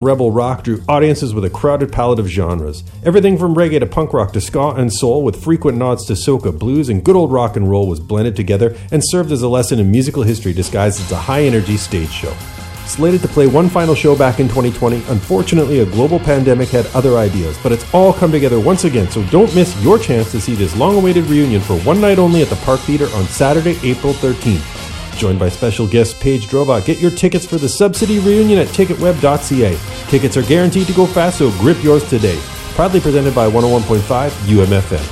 Rebel rock drew audiences with a crowded palette of genres. Everything from reggae to punk rock to ska and soul, with frequent nods to soca, blues, and good old rock and roll, was blended together and served as a lesson in musical history disguised as a high energy stage show. Slated to play one final show back in 2020, unfortunately, a global pandemic had other ideas, but it's all come together once again, so don't miss your chance to see this long awaited reunion for one night only at the Park Theater on Saturday, April 13th. Joined by special guest Paige Drova, get your tickets for the Subsidy Reunion at ticketweb.ca. Tickets are guaranteed to go fast, so grip yours today. Proudly presented by 101.5 UMFM.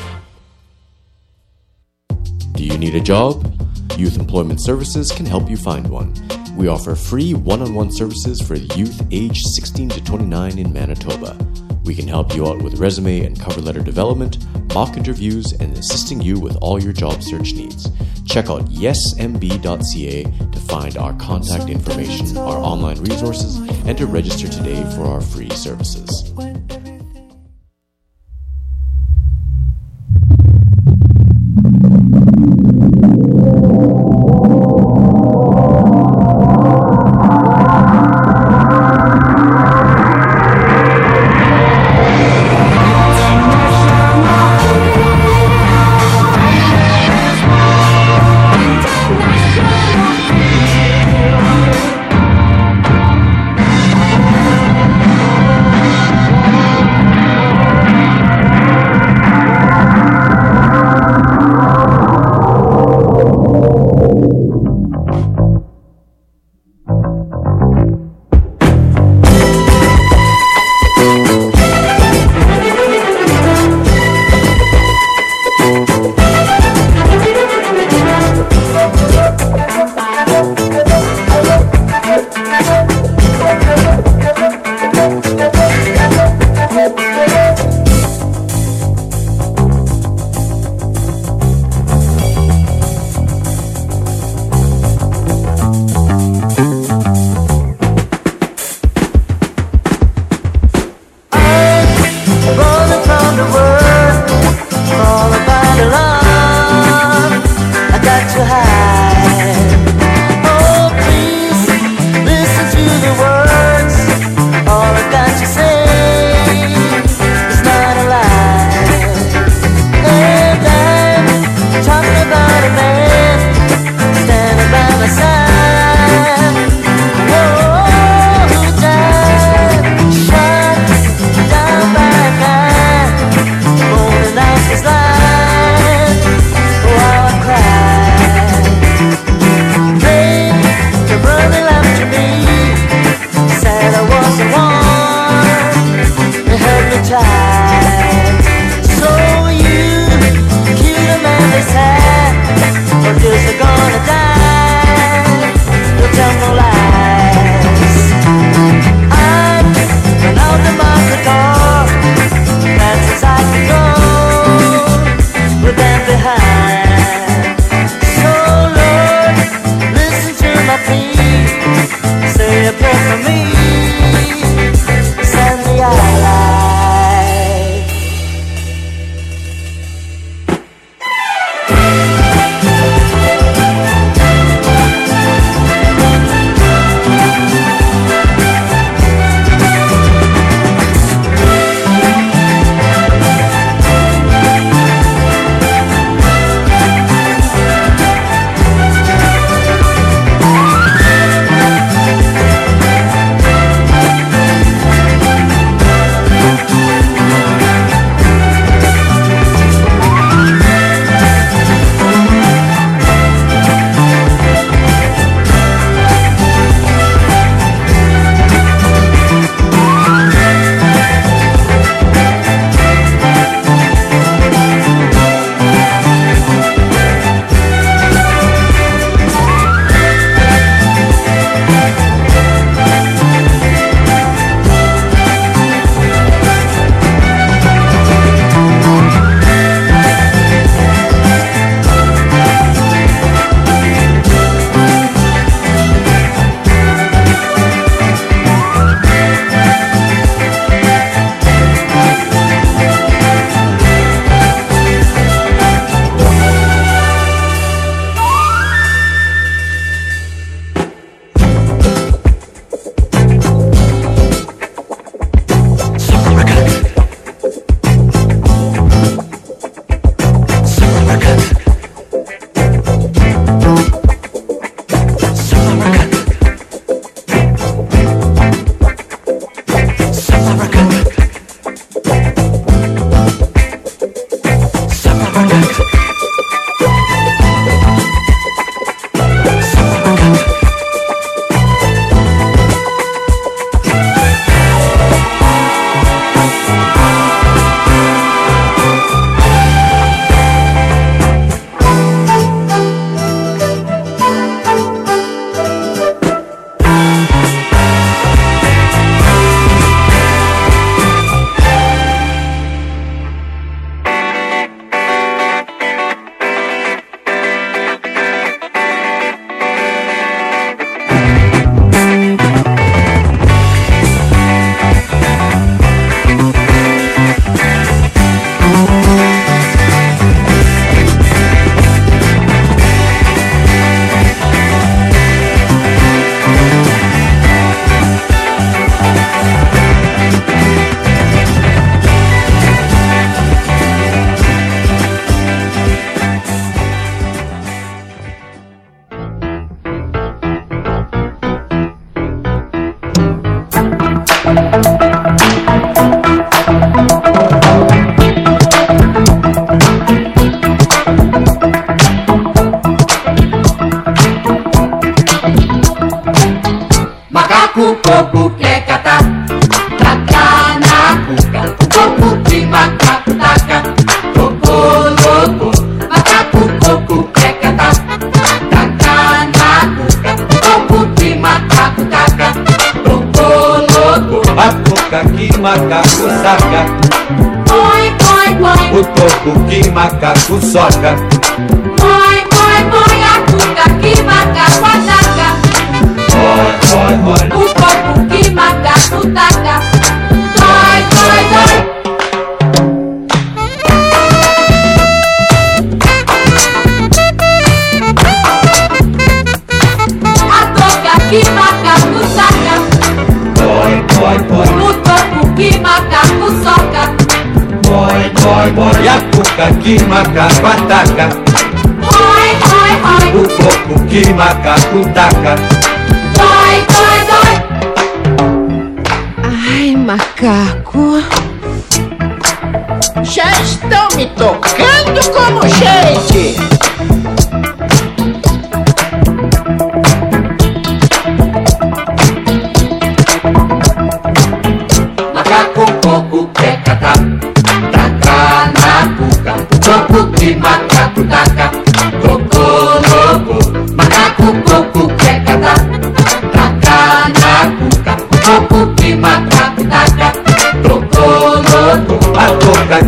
Do you need a job? Youth Employment Services can help you find one. We offer free one on one services for youth aged 16 to 29 in Manitoba. We can help you out with resume and cover letter development, mock interviews, and assisting you with all your job search needs. Check out yesmb.ca to find our contact information, our online resources, and to register today for our free services.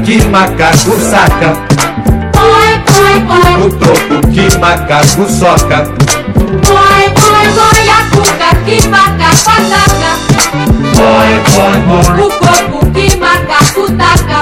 que macaco saca. Boi, boi, boi. O topo que macaco soca. Boi, boi, boi, a cuca que macaco ataca. Boi, boi, boi. O corpo que macaco taca.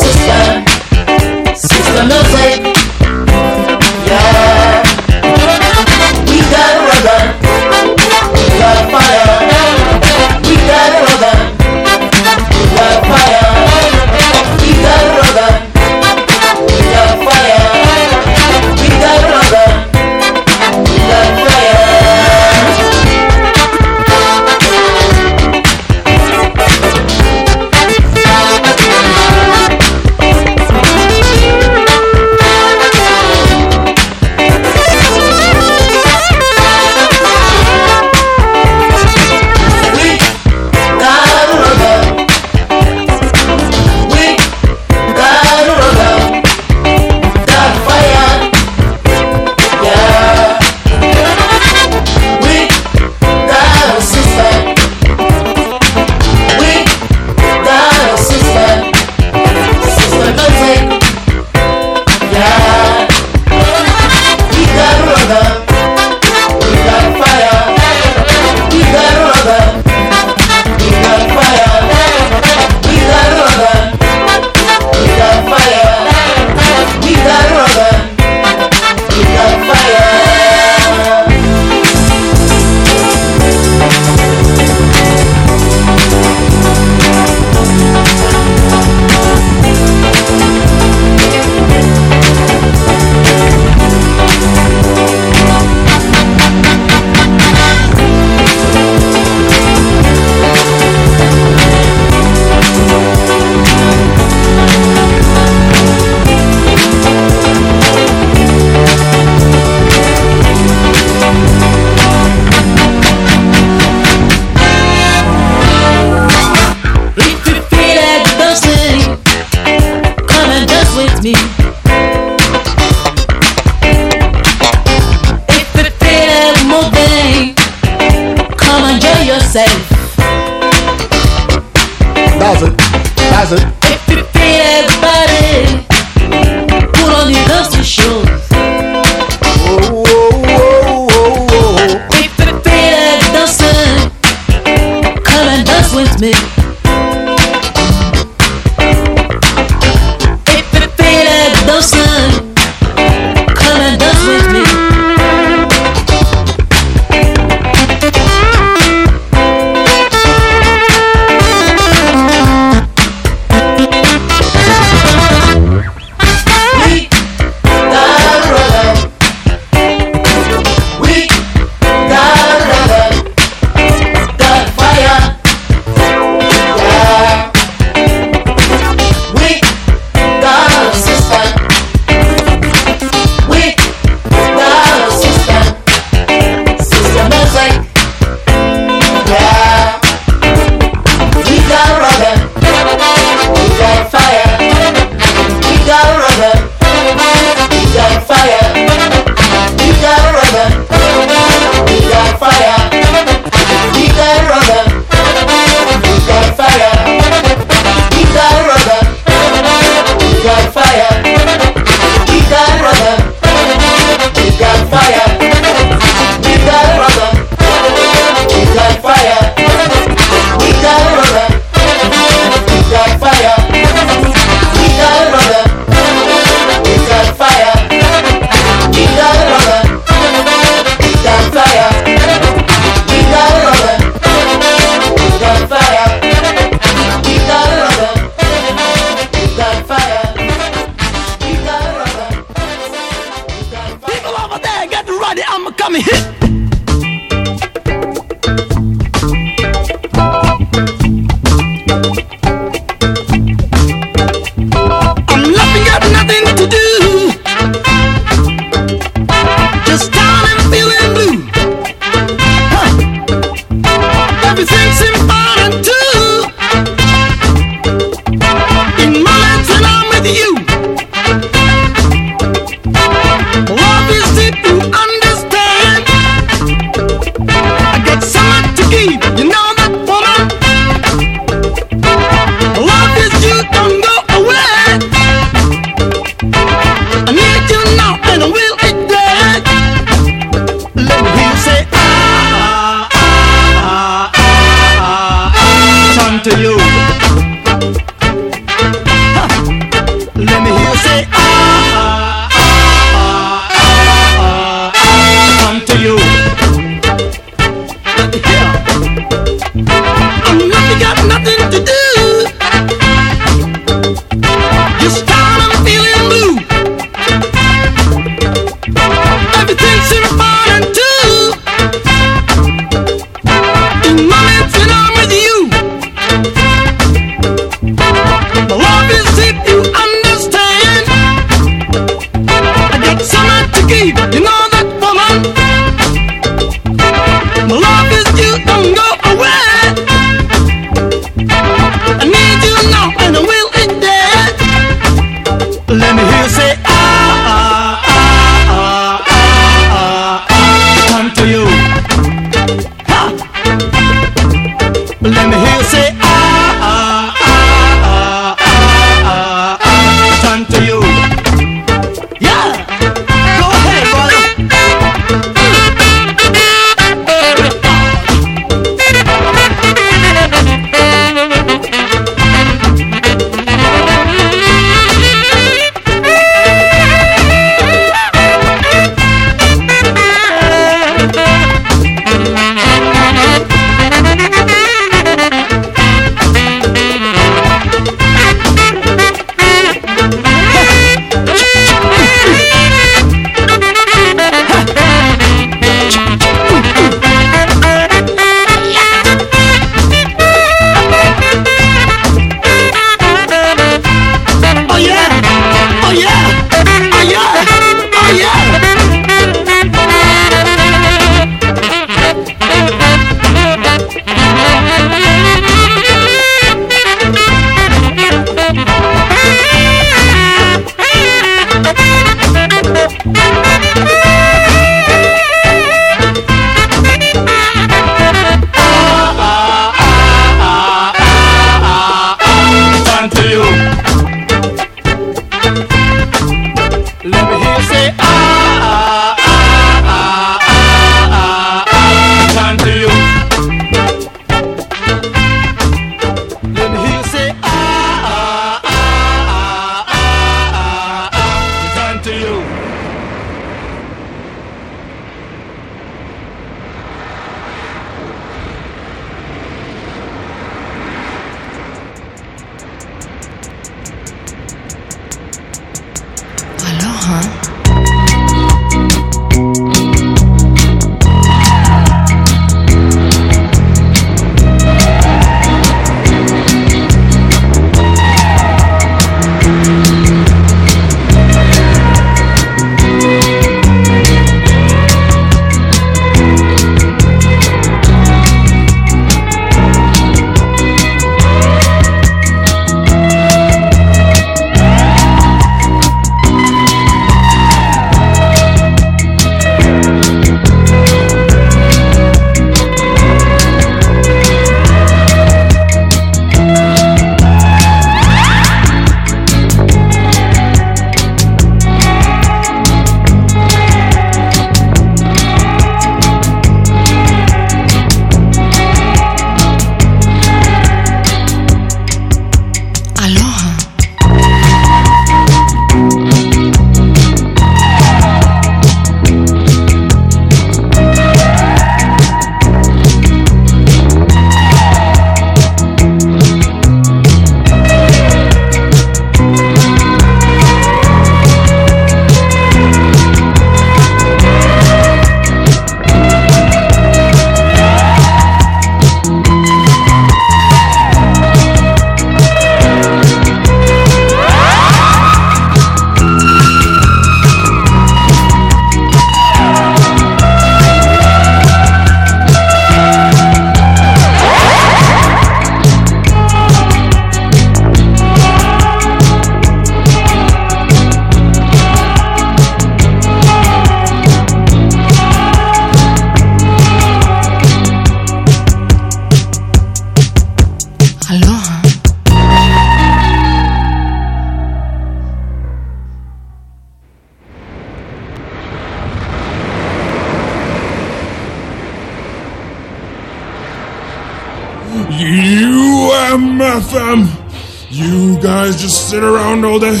Guys just sit around all day,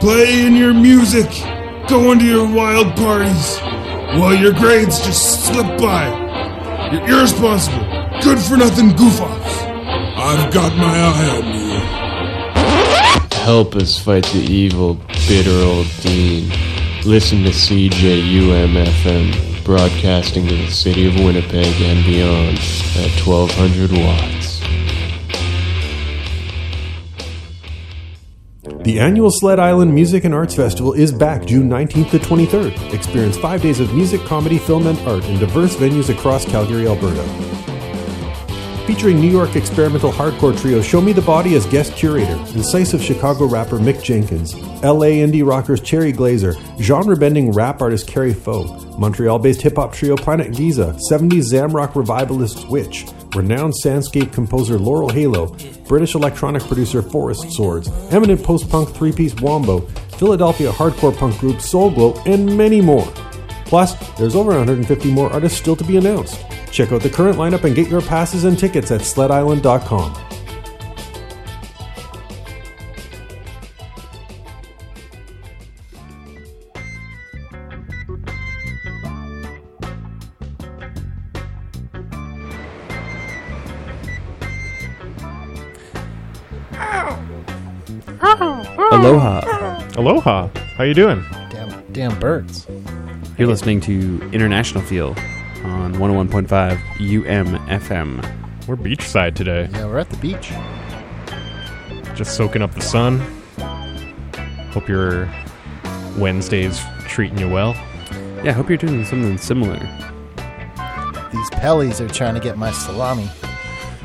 playing your music, going to your wild parties, while your grades just slip by. You're irresponsible, good for nothing goof offs. I've got my eye on you. Help us fight the evil, bitter old dean. Listen to CJUMFM, broadcasting to the city of Winnipeg and beyond at 1200 watts. The annual Sled Island Music and Arts Festival is back June 19th to 23rd. Experience five days of music, comedy, film, and art in diverse venues across Calgary, Alberta. Featuring New York experimental hardcore trio Show Me the Body as guest curator, incisive Chicago rapper Mick Jenkins, LA indie rockers Cherry Glazerr, genre bending rap artist Kari Faux, Montreal based hip hop trio Planet Giza, 70s Zamrock revivalist Witch, renowned soundscape composer Laurel Halo, British electronic producer Forest Swords, eminent post punk three piece Wombo, Philadelphia hardcore punk group Soul Glo, and many more. Plus, there's over 150 more artists still to be announced. Check out the current lineup and get your passes and tickets at sledisland.com. Aloha. Aloha. How you doing? Damn, damn birds. You're listening to International Feel on 101.5 UMFM. We're beachside today, Yeah, we're at the beach. just soaking up the sun. Hope your Wednesday's treating you well. Yeah, I hope you're doing something similar. These pellies are trying to get my salami.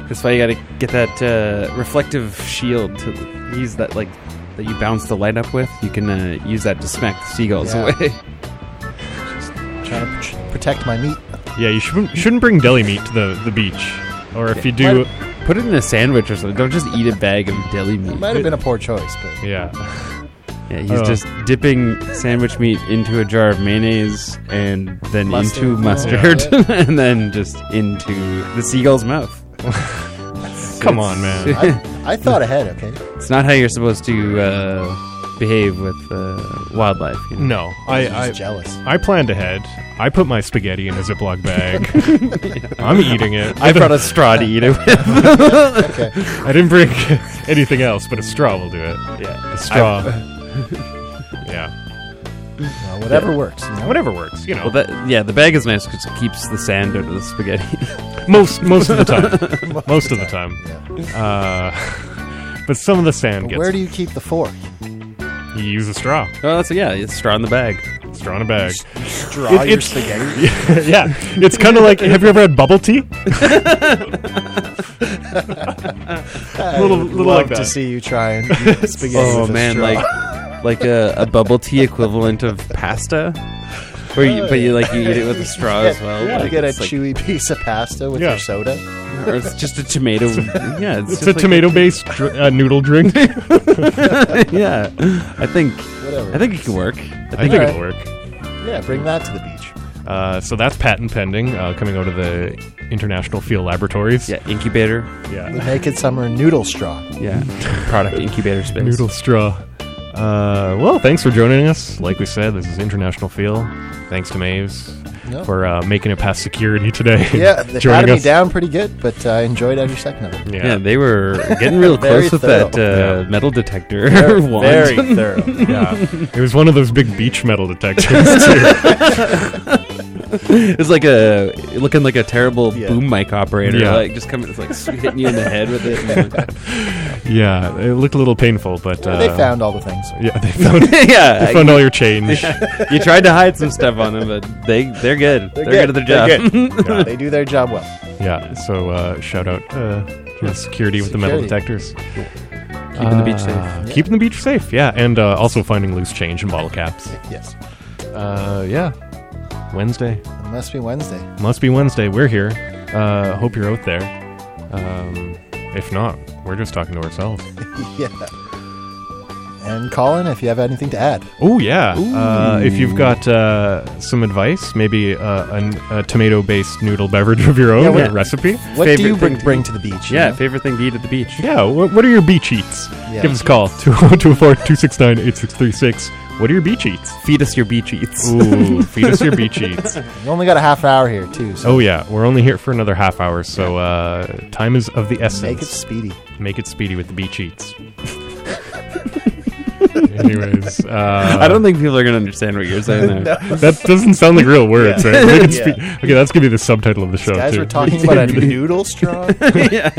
That's why you gotta get that uh, reflective shield to use that, like, that you bounce the light up with. You can uh, use that to smack the seagulls Yeah. away. Trying to pr- protect my meat. Yeah, you shouldn't shouldn't bring deli meat to the, the beach. Or if you do, Put it in a sandwich or something. Don't just eat a bag of deli meat. Might have been a poor choice, but yeah, Yeah, he's Oh. just dipping sandwich meat into a jar of mayonnaise and then Mustard. into mustard and then just into the seagull's mouth. Come on, man. I, I thought ahead. Okay, It's not how you're supposed to uh, behave with uh, wildlife. You know? No, I I I, jealous. I planned ahead. I put my spaghetti in a Ziploc bag. I'm eating it. I brought a straw to eat it with. Okay, I didn't bring anything else, but a straw will do it. yeah, A straw. Yeah, well, whatever works. You know? whatever works. You know, Well, that yeah, the bag is nice because it keeps the sand out of the spaghetti. most most of the time. most of the time. Uh, but some of the sand But gets. where do you keep the fork? you use a straw? oh, that's yeah, it's straw in the bag. Straw in a bag. Straw It- your spaghetti. yeah, it's kind of like. Have you ever had bubble tea? Little- little love like to see you try and spaghetti. Oh a man, like like a, a bubble tea equivalent of pasta. Where you, but you like you eat it with a straw as well. You like, get a it's like- chewy piece of pasta with Yeah. your soda. or it's just a tomato. yeah, it's, It's just a like- tomato-based dr- uh, noodle drink. yeah, I think Whatever. I think it can work. I I think, think Alright. it'll work. Yeah, bring that to the beach. Uh, so that's patent pending, uh, coming out of the International Field Laboratories. Yeah, incubator. Yeah. The Naked Summer Noodle Straw. Yeah, product incubator space. Noodle straw. Uh, well, thanks for joining us. Like we said, this is International Feel. Thanks to Maves No. for uh, making it past security today. Yeah, they joining had me down pretty good, but I enjoyed every second of it. Yeah. Yeah, they were getting real close with thorough. that uh, metal detector. Very, very thorough. yeah. It was one of those big beach metal detectors too. it's like a looking like a terrible Yeah. boom mic operator. Yeah. Like just coming, it's like hitting you in the head with it. like- yeah, it looked a little painful, but uh, they found all the things. Yeah, they found, yeah, they found all your change. you tried to hide some stuff on them, but they they're good. They're, good. at their job. They're They do their job well. Yeah, so uh, shout out uh, to the security with the metal Security. detectors. Keeping the beach safe. Uh, Keeping the beach safe, yeah, and uh, also finding loose change and bottle caps. Yes. Uh, yeah, Wednesday. It must be Wednesday. Must be Wednesday. We're here. Uh, hope you're out there. Um, if not, we're just talking to ourselves. yeah. And Colin, if you have anything to add. Oh yeah. Uh, if you've got uh, some advice, maybe uh, an- a, tomato-based noodle beverage of your own Yeah, a recipe. What do you bring, thing to bring to the beach? you Yeah, know? favorite thing to eat at the beach. Yeah. What, what are your beach eats? Yeah. Give us a call 204-269-8636. What are your beach eats? Feed us your beach eats. Ooh, feed us your beach eats. We only got a half hour here, too, so Oh yeah, we're only here for another half hour, so uh, time is of the essence. make it speedy. Make it speedy with the beach eats. Anyways, uh, I don't think people are gonna understand what you're saying there. that doesn't sound like real words. Yeah. Right? Make it Yeah. spe- okay, that's gonna be the subtitle of the show. Guys, too. we're talking about a noodle straw. yeah,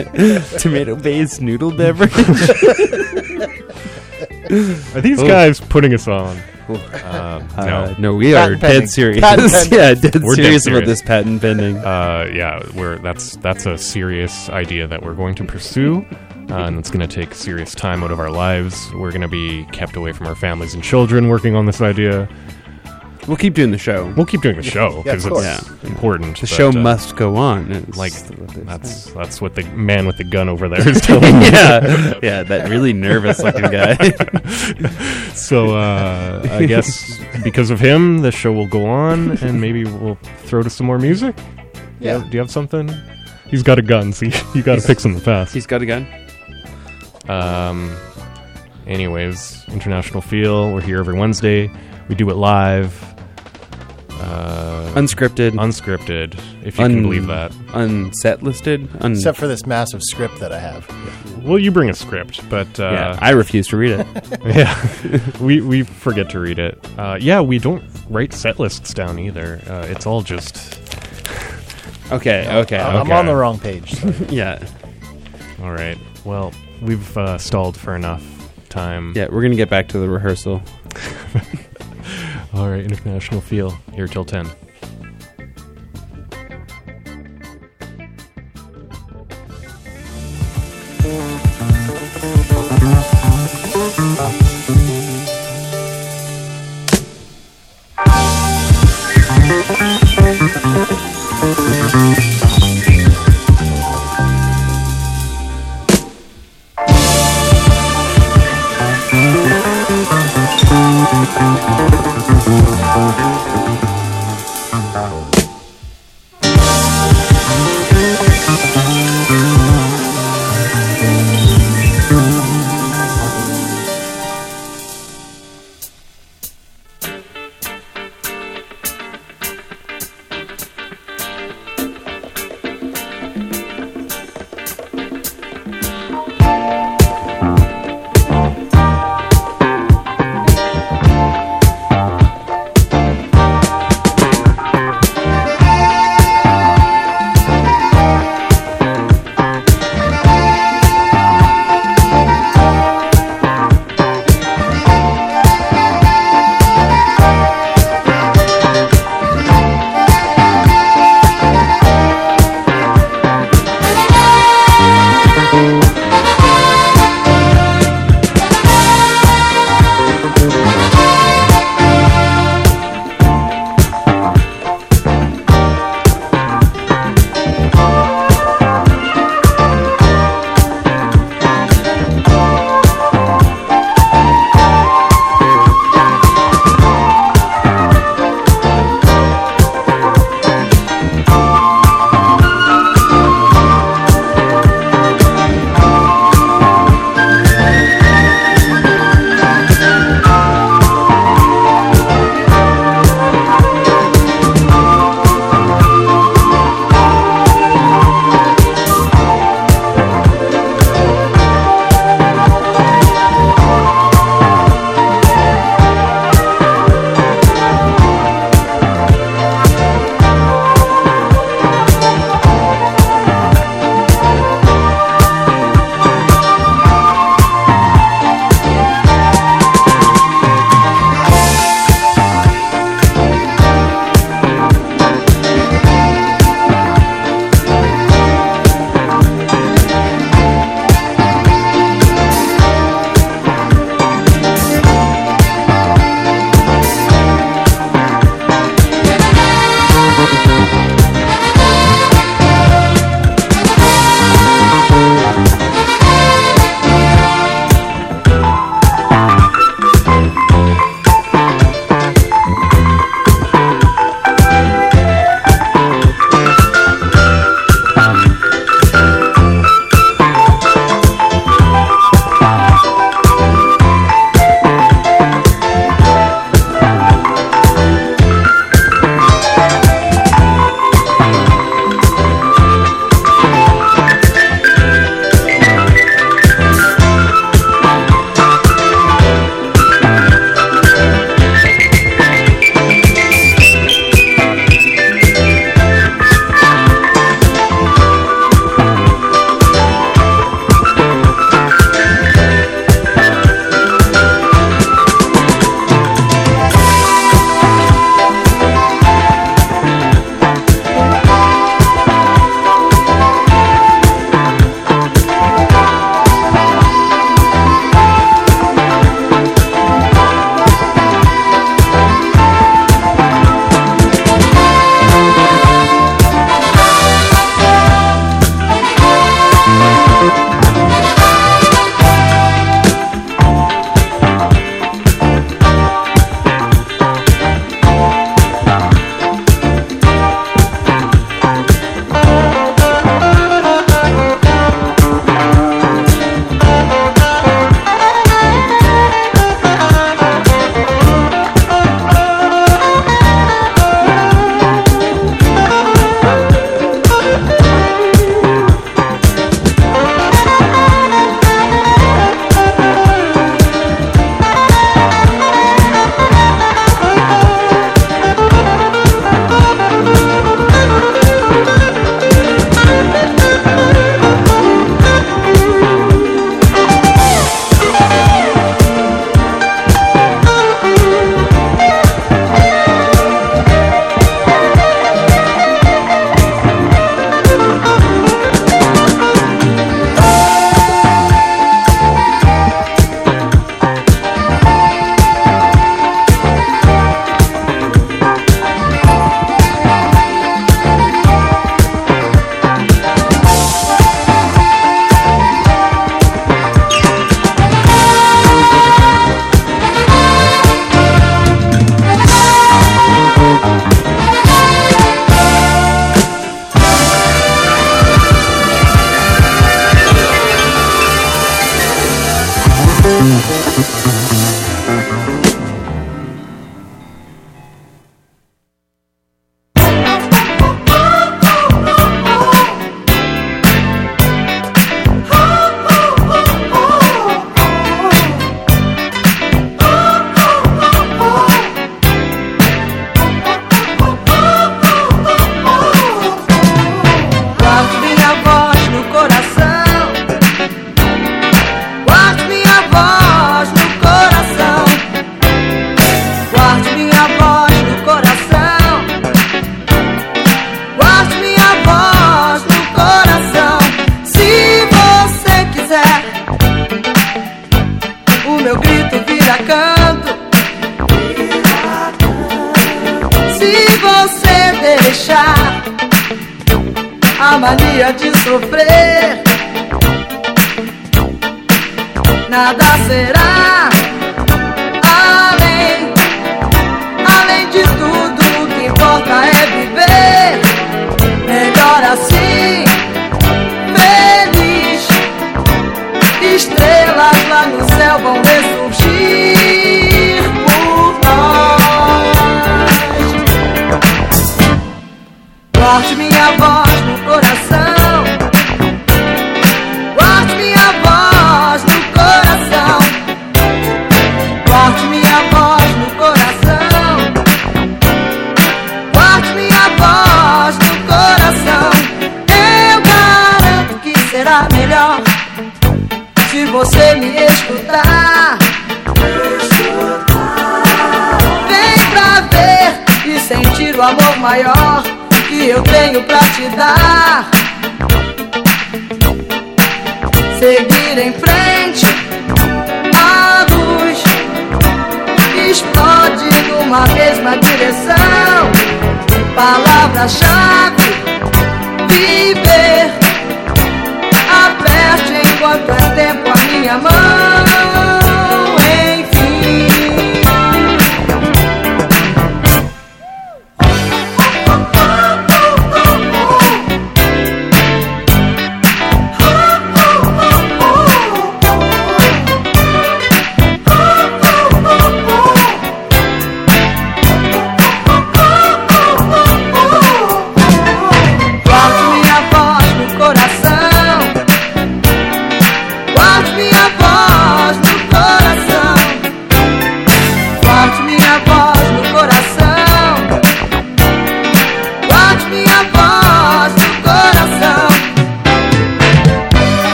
tomato-based noodle beverage. Are these guys putting us on? Um, Uh, no. no, we Patent are pending. dead serious. Patent pending. yeah, dead We're dead serious about serious. this patent pending. Uh, yeah, we're that's that's a serious idea that we're going to pursue, uh, and it's going to take serious time out of our lives. We're going to be kept away from our families and children working on this idea. We'll keep doing the show. We'll keep doing the show because of it's course. important. The but, show uh, must go on. It's like that's say. that's what the man with the gun over there is telling me. yeah, yeah, that really nervous looking guy. So uh, I guess because of him, the show will go on, and maybe we'll throw to some more music. Do you Yeah. have, do you have something? He's got a gun, so you, you got to pick something fast. He's got a gun. Um, anyways, International Feel. We're here every Wednesday. We do it live. Uh, Unscripted, unscripted, if you Un- can believe that. unset listed. Un- Except for this massive script that I have. Well, you bring a script, but uh, yeah, I refuse to read it. yeah, we we forget to read it. Uh, yeah, we don't write set lists down either. Uh, it's all just Okay, okay, I'm okay. on the wrong page. sorry. yeah, all right. Well, we've uh, stalled for enough time. yeah. We're gonna get back to the rehearsal. All right, international feel here till 10.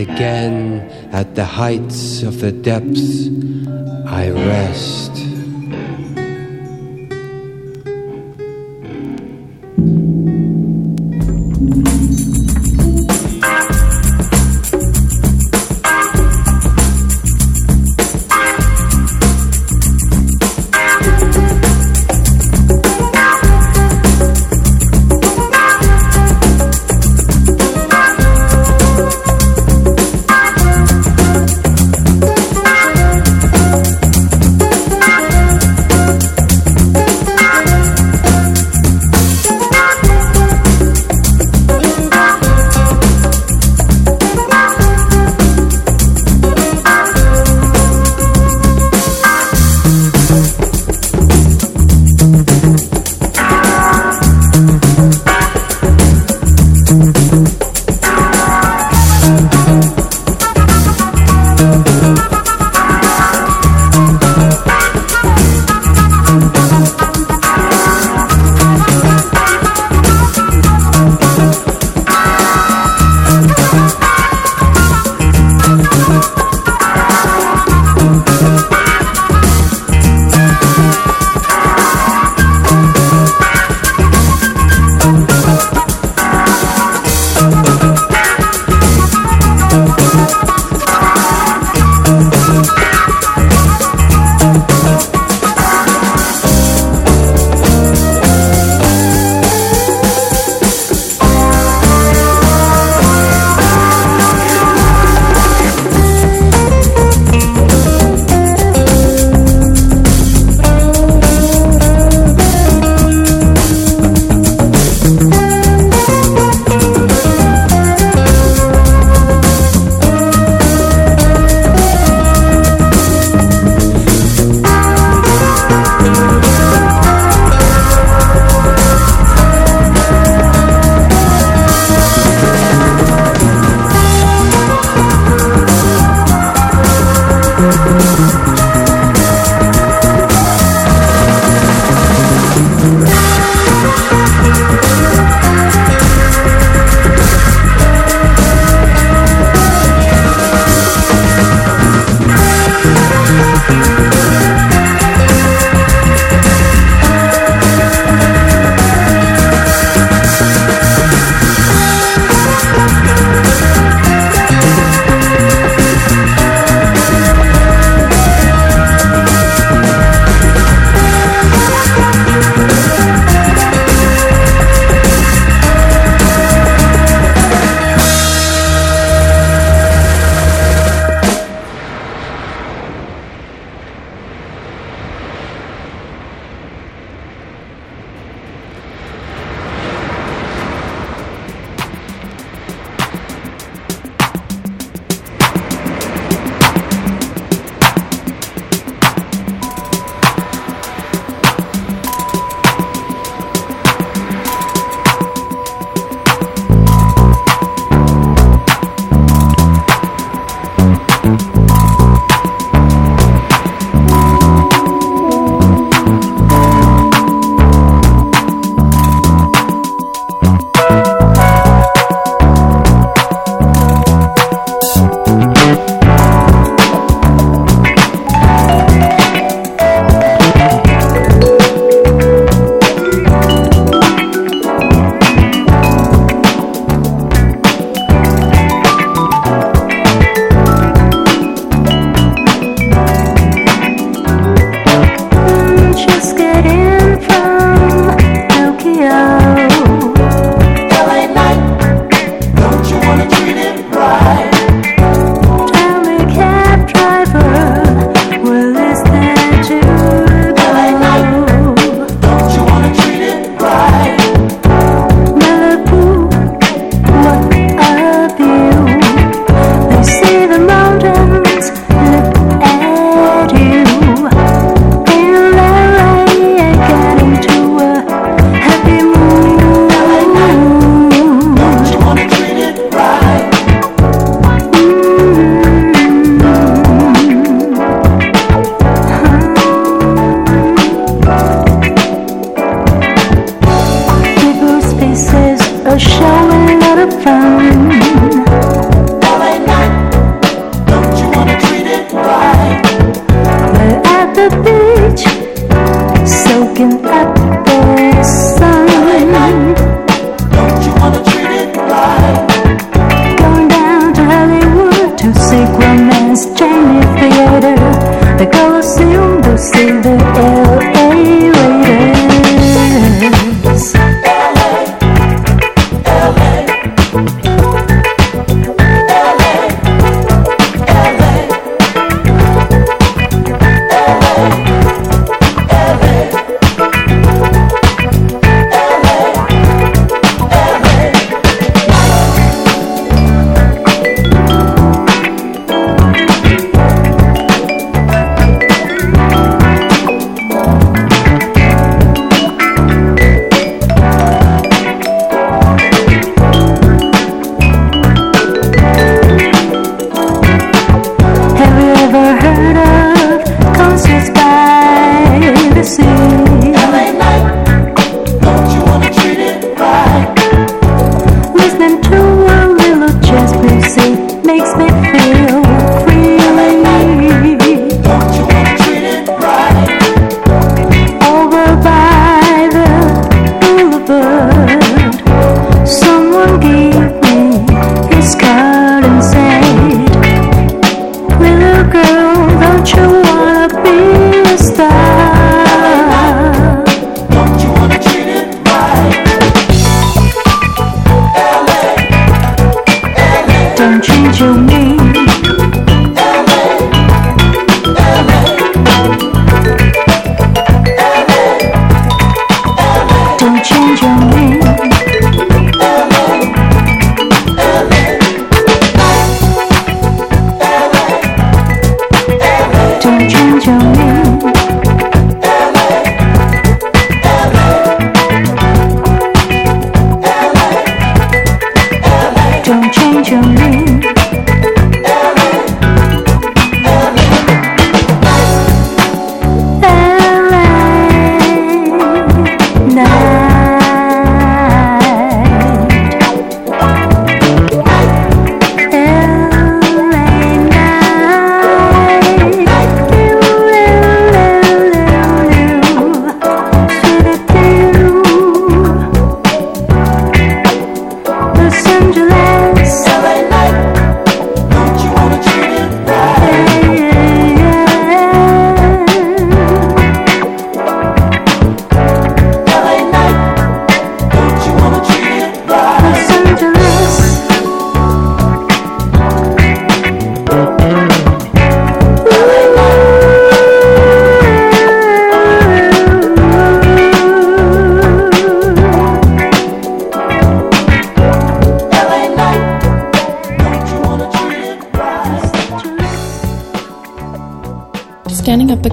Again, at the heights of the depths, I rest.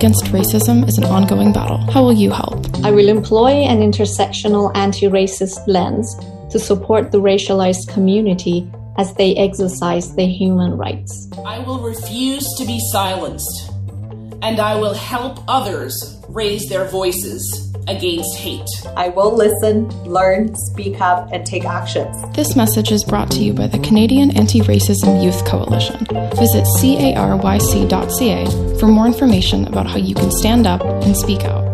Against racism is an ongoing battle. How will you help? I will employ an intersectional anti racist lens to support the racialized community as they exercise their human rights. I will refuse to be silenced, and I will help others raise their voices against hate. I will listen, learn, speak up, and take actions. This message is brought to you by the Canadian Anti Racism Youth Coalition. Visit caryc.ca for more information about how you can stand up and speak out.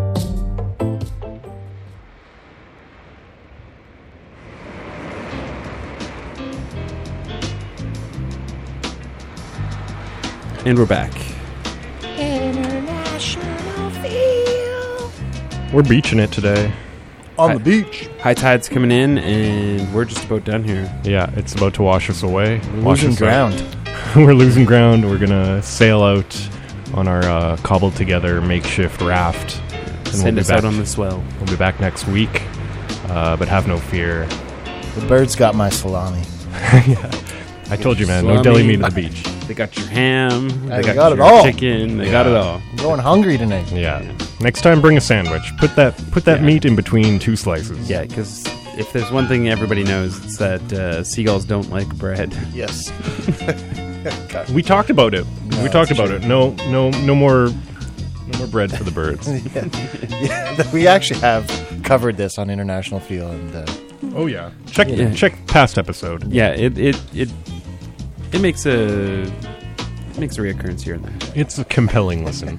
And we're back. International feel. We're beaching it today. On the beach. High tide's coming in, and we're just about done here. Yeah, it's about to wash us away. We're Wash losing us out. ground. We're losing ground. We're gonna sail out on our uh, cobbled together makeshift raft. And Send us out on the swell. We'll be back next week, uh, but have no fear. The birds got my salami. yeah. I told you, man. No deli meat at the beach. They got your ham. They They, got it your all. Chicken. They got it all. I'm going hungry tonight. Yeah. Next time, bring a sandwich. Put that put that Yeah. meat in between two slices. Yeah, because if there's one thing everybody knows, it's that uh, seagulls don't like bread. Yes. We talked about it. No, we talked about true. it. No, no, no more, no more bread for the birds. yeah. yeah. We actually have covered this on International Feel, and uh, Oh yeah. Check Yeah. check past episode. Yeah, it it it it makes a it makes a reoccurrence here and there. It's a compelling listen.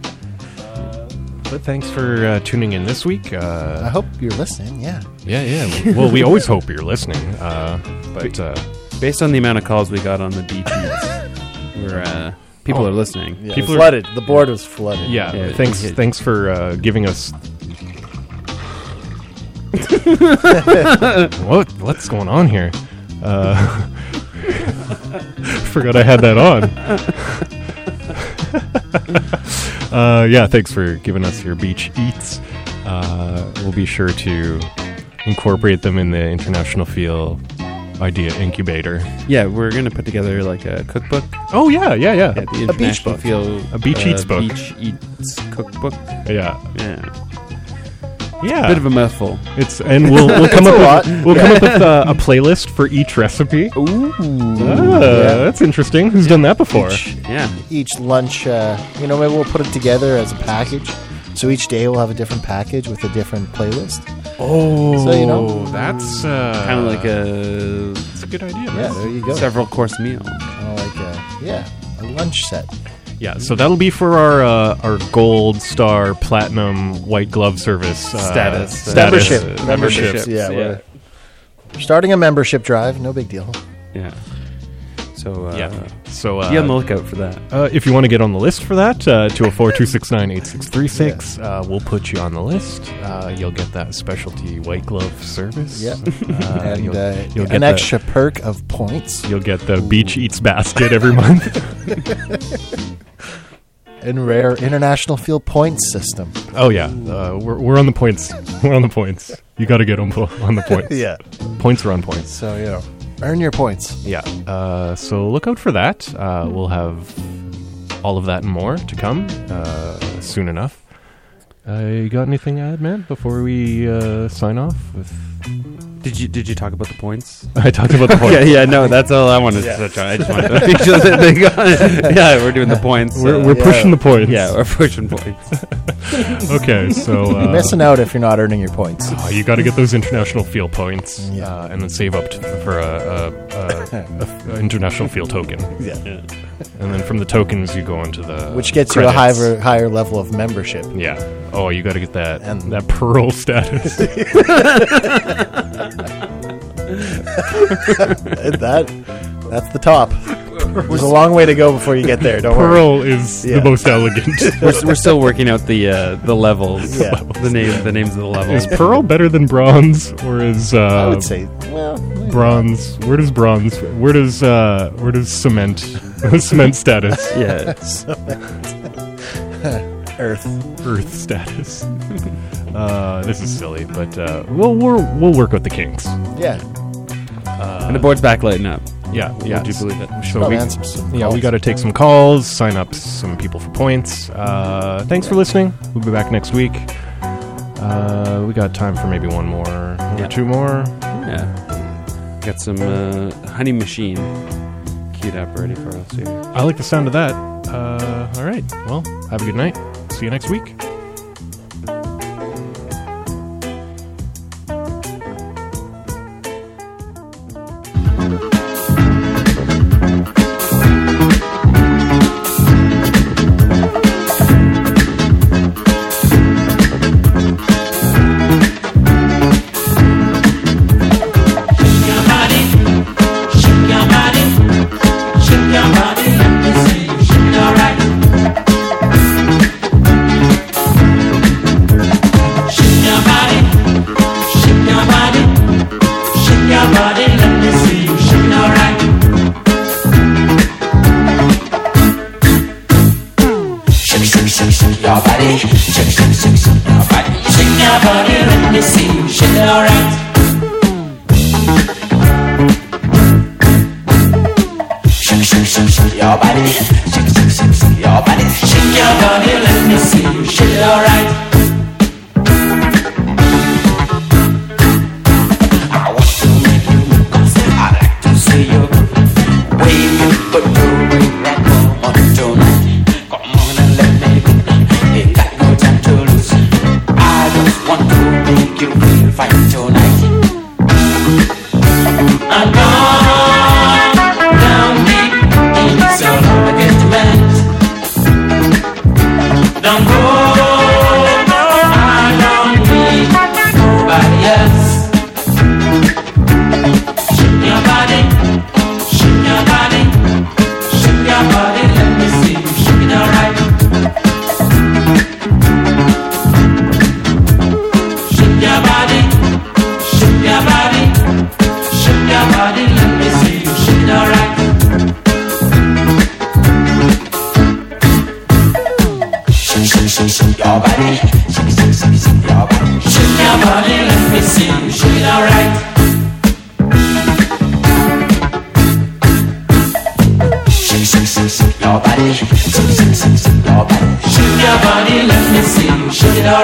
But thanks for uh, tuning in this week. Uh, I hope you're listening. Yeah. Yeah, yeah. Well, we always hope you're listening. Uh, but uh, Based on the amount of calls we got on the beach, where uh, people Oh. are listening. Yeah, People are- flooded. The board was flooded. yeah, Yeah, thanks, yeah. thanks for uh, giving us. what what's going on here? Uh, forgot I had that on. uh, yeah, thanks for giving us your beach eats. Uh, we'll be sure to incorporate them in the International Feel Idea Incubator. Yeah, we're gonna put together like a cookbook. Oh yeah, yeah, yeah. Yeah, the A beach book. Feel A beach uh, eats book. Beach eats cookbook. Yeah, Yeah, yeah. bit of a mouthful. It's and we'll we'll come up with, we'll come up with uh, a playlist for each recipe. Ooh, Ah, Yeah. that's interesting. Who's done that before? yeah. Each lunch, uh, you know, maybe we'll put it together as a package. So each day we'll have a different package with a different playlist. Oh, So, you know. that's uh, Kind of like a That's a good idea. Yeah, there you go. several course meal. Kind of like a, yeah, a lunch set. Yeah, so that'll be for our uh, our gold star platinum white glove service uh, Status. status Membership. Memberships, yeah, yeah. we're- We're starting a membership drive. No big deal. Yeah. So uh, Yeah. So uh, be on the lookout for that. Uh, if you want to get on the list for that, uh, 204-269-8636, uh, we'll put you on the list. Uh, you'll get that specialty white glove service. Yeah. Uh, and you'll, uh, you'll an the- extra perk of points. You'll get the Beach Eats basket every month. And rare international feel points system. oh yeah, uh, we're, we're on the points. We're on the points. You got to get on, on the points. Yeah. Points are on points. So, know, earn your points. Yeah. Uh, so look out for that. Uh, we'll have all of that and more to come uh, soon enough. Uh, you got anything to add, man, before we uh, sign off? With Did you did you talk about the points? I talked about the points. yeah, yeah, no, that's all I wanted Yeah. to touch on. I just wanted to make sure that they got. Yeah, we're doing the points. We're, uh, we're yeah. pushing the points. yeah, we're pushing points. okay, so You're uh, missing out if you're not earning your points. oh, you got to get those international feel points, Yeah. uh, and then save up to, for a, a, a, a, a international feel token, Yeah. and then from the tokens you go into the Which gets you a higher, higher level of membership. Yeah. Oh, you got to get that And- that pearl status. that that's the top. There's a long way to go before you get there. Don't worry. pearl is Yeah. the most elegant. we're, we're still working out the uh, the levels. Yeah. The name the names of the levels. is pearl better than bronze, or is uh, I would say, well, bronze? Where does bronze? Where does uh, where does cement? cement status? yeah. Earth. Earth status. Uh, this is silly, but uh, we'll, we'll we'll work with the kinks. Yeah. Uh, and the board's back lighting up. Yeah, yeah. Do you believe it? So we, yeah, we got to take some calls, sign up some people for points. Uh, thanks for listening. We'll be back next week. Uh, we got time for maybe one more, Yeah. or two more. Yeah. Got some uh, honey machine queued up ready for us here. I like the sound of that. Uh, all right. Well, have a good night. See you next week.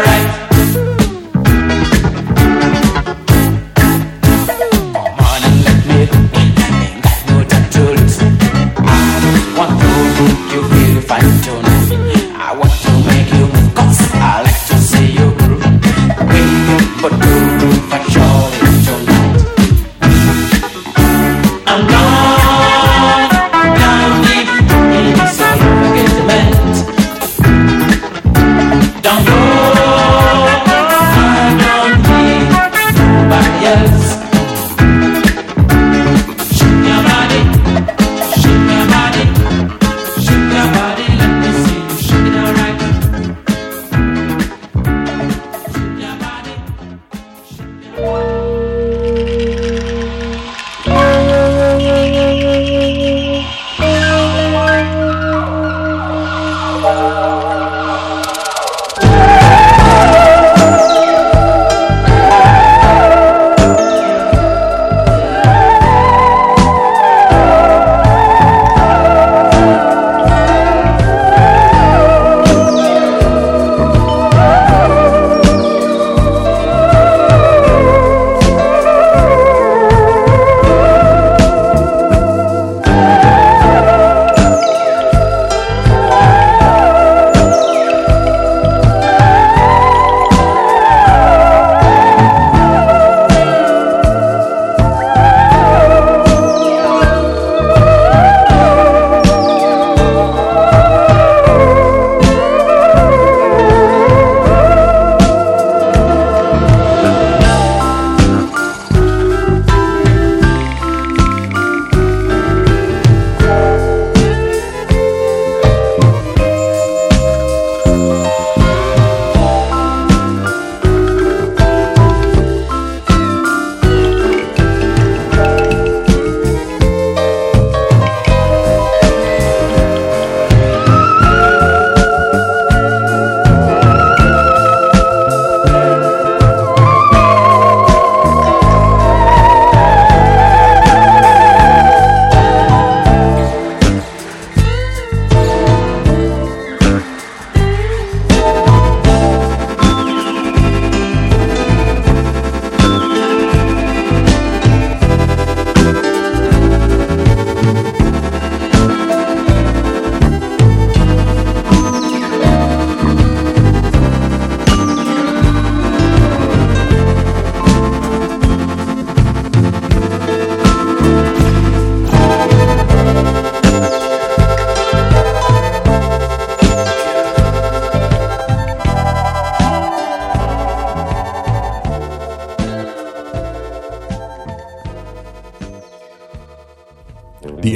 alright.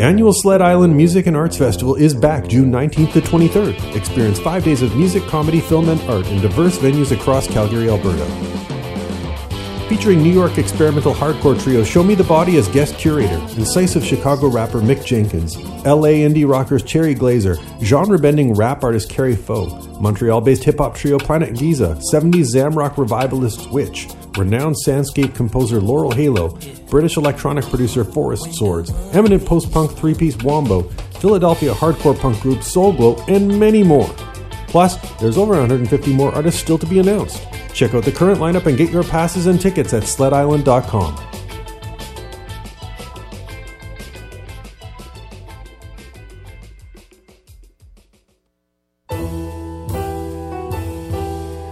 Annual Sled Island Music and Arts Festival is back June 19th to 23rd. Experience five days of music, comedy, film, and art in diverse venues across Calgary, Alberta. Featuring New York experimental hardcore trio Show Me the Body as guest curator, incisive Chicago rapper Mick Jenkins, LA indie rockers Cherry Glazerr, genre bending rap artist Kari Faux, Montreal based hip hop trio Planet Giza, 70s Zamrock revivalist Witch, renowned soundscape composer Laurel Halo, British electronic producer Forest Swords, eminent post punk three piece Wombo, Philadelphia hardcore punk group Soul Glo, and many more. Plus, there's over 150 more artists still to be announced. Check out the current lineup and get your passes and tickets at sledisland.com.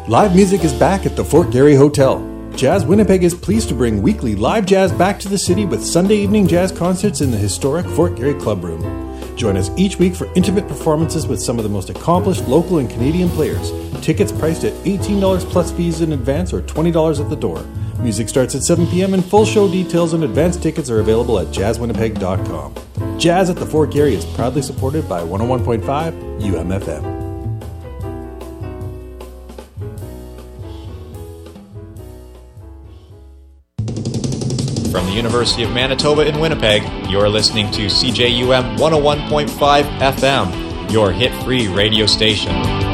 Live music is back at the Fort Garry Hotel. Jazz Winnipeg is pleased to bring weekly live jazz back to the city with Sunday evening jazz concerts in the historic Fort Garry Club Room. Join us each week for intimate performances with some of the most accomplished local and Canadian players. Tickets priced at $18 plus fees in advance or $20 at the door. Music starts at 7 p.m. and full show details and advance tickets are available at jazzwinnipeg.com. Jazz at the Fort Garry is proudly supported by 101.5 UMFM. The University of Manitoba in Winnipeg, you're listening to CJUM 101.5 FM, your hit free radio station.